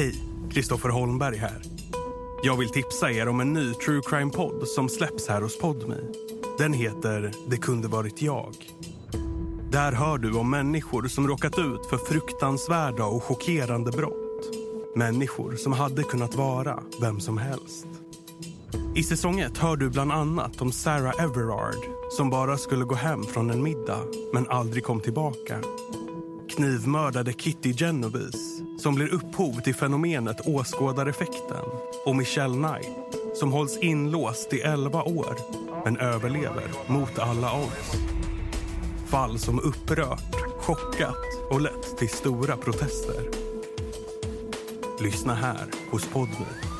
Hej, Kristoffer Holmberg här. Jag vill tipsa er om en ny true crime-podd som släpps här hos Podme. Den heter Det kunde varit jag. Där hör du om människor som råkat ut för fruktansvärda och chockerande brott. Människor som hade kunnat vara vem som helst. I säsong 1 hör du bland annat om Sarah Everard som bara skulle gå hem från en middag men aldrig kom tillbaka. Knivmördade Kitty Genovese som blir upphov till fenomenet åskådareffekten och Michelle Knight som hålls inlåst i 11 år men överlever mot alla odds. Fall som upprört, chockat och lett till stora protester. Lyssna här hos Podme.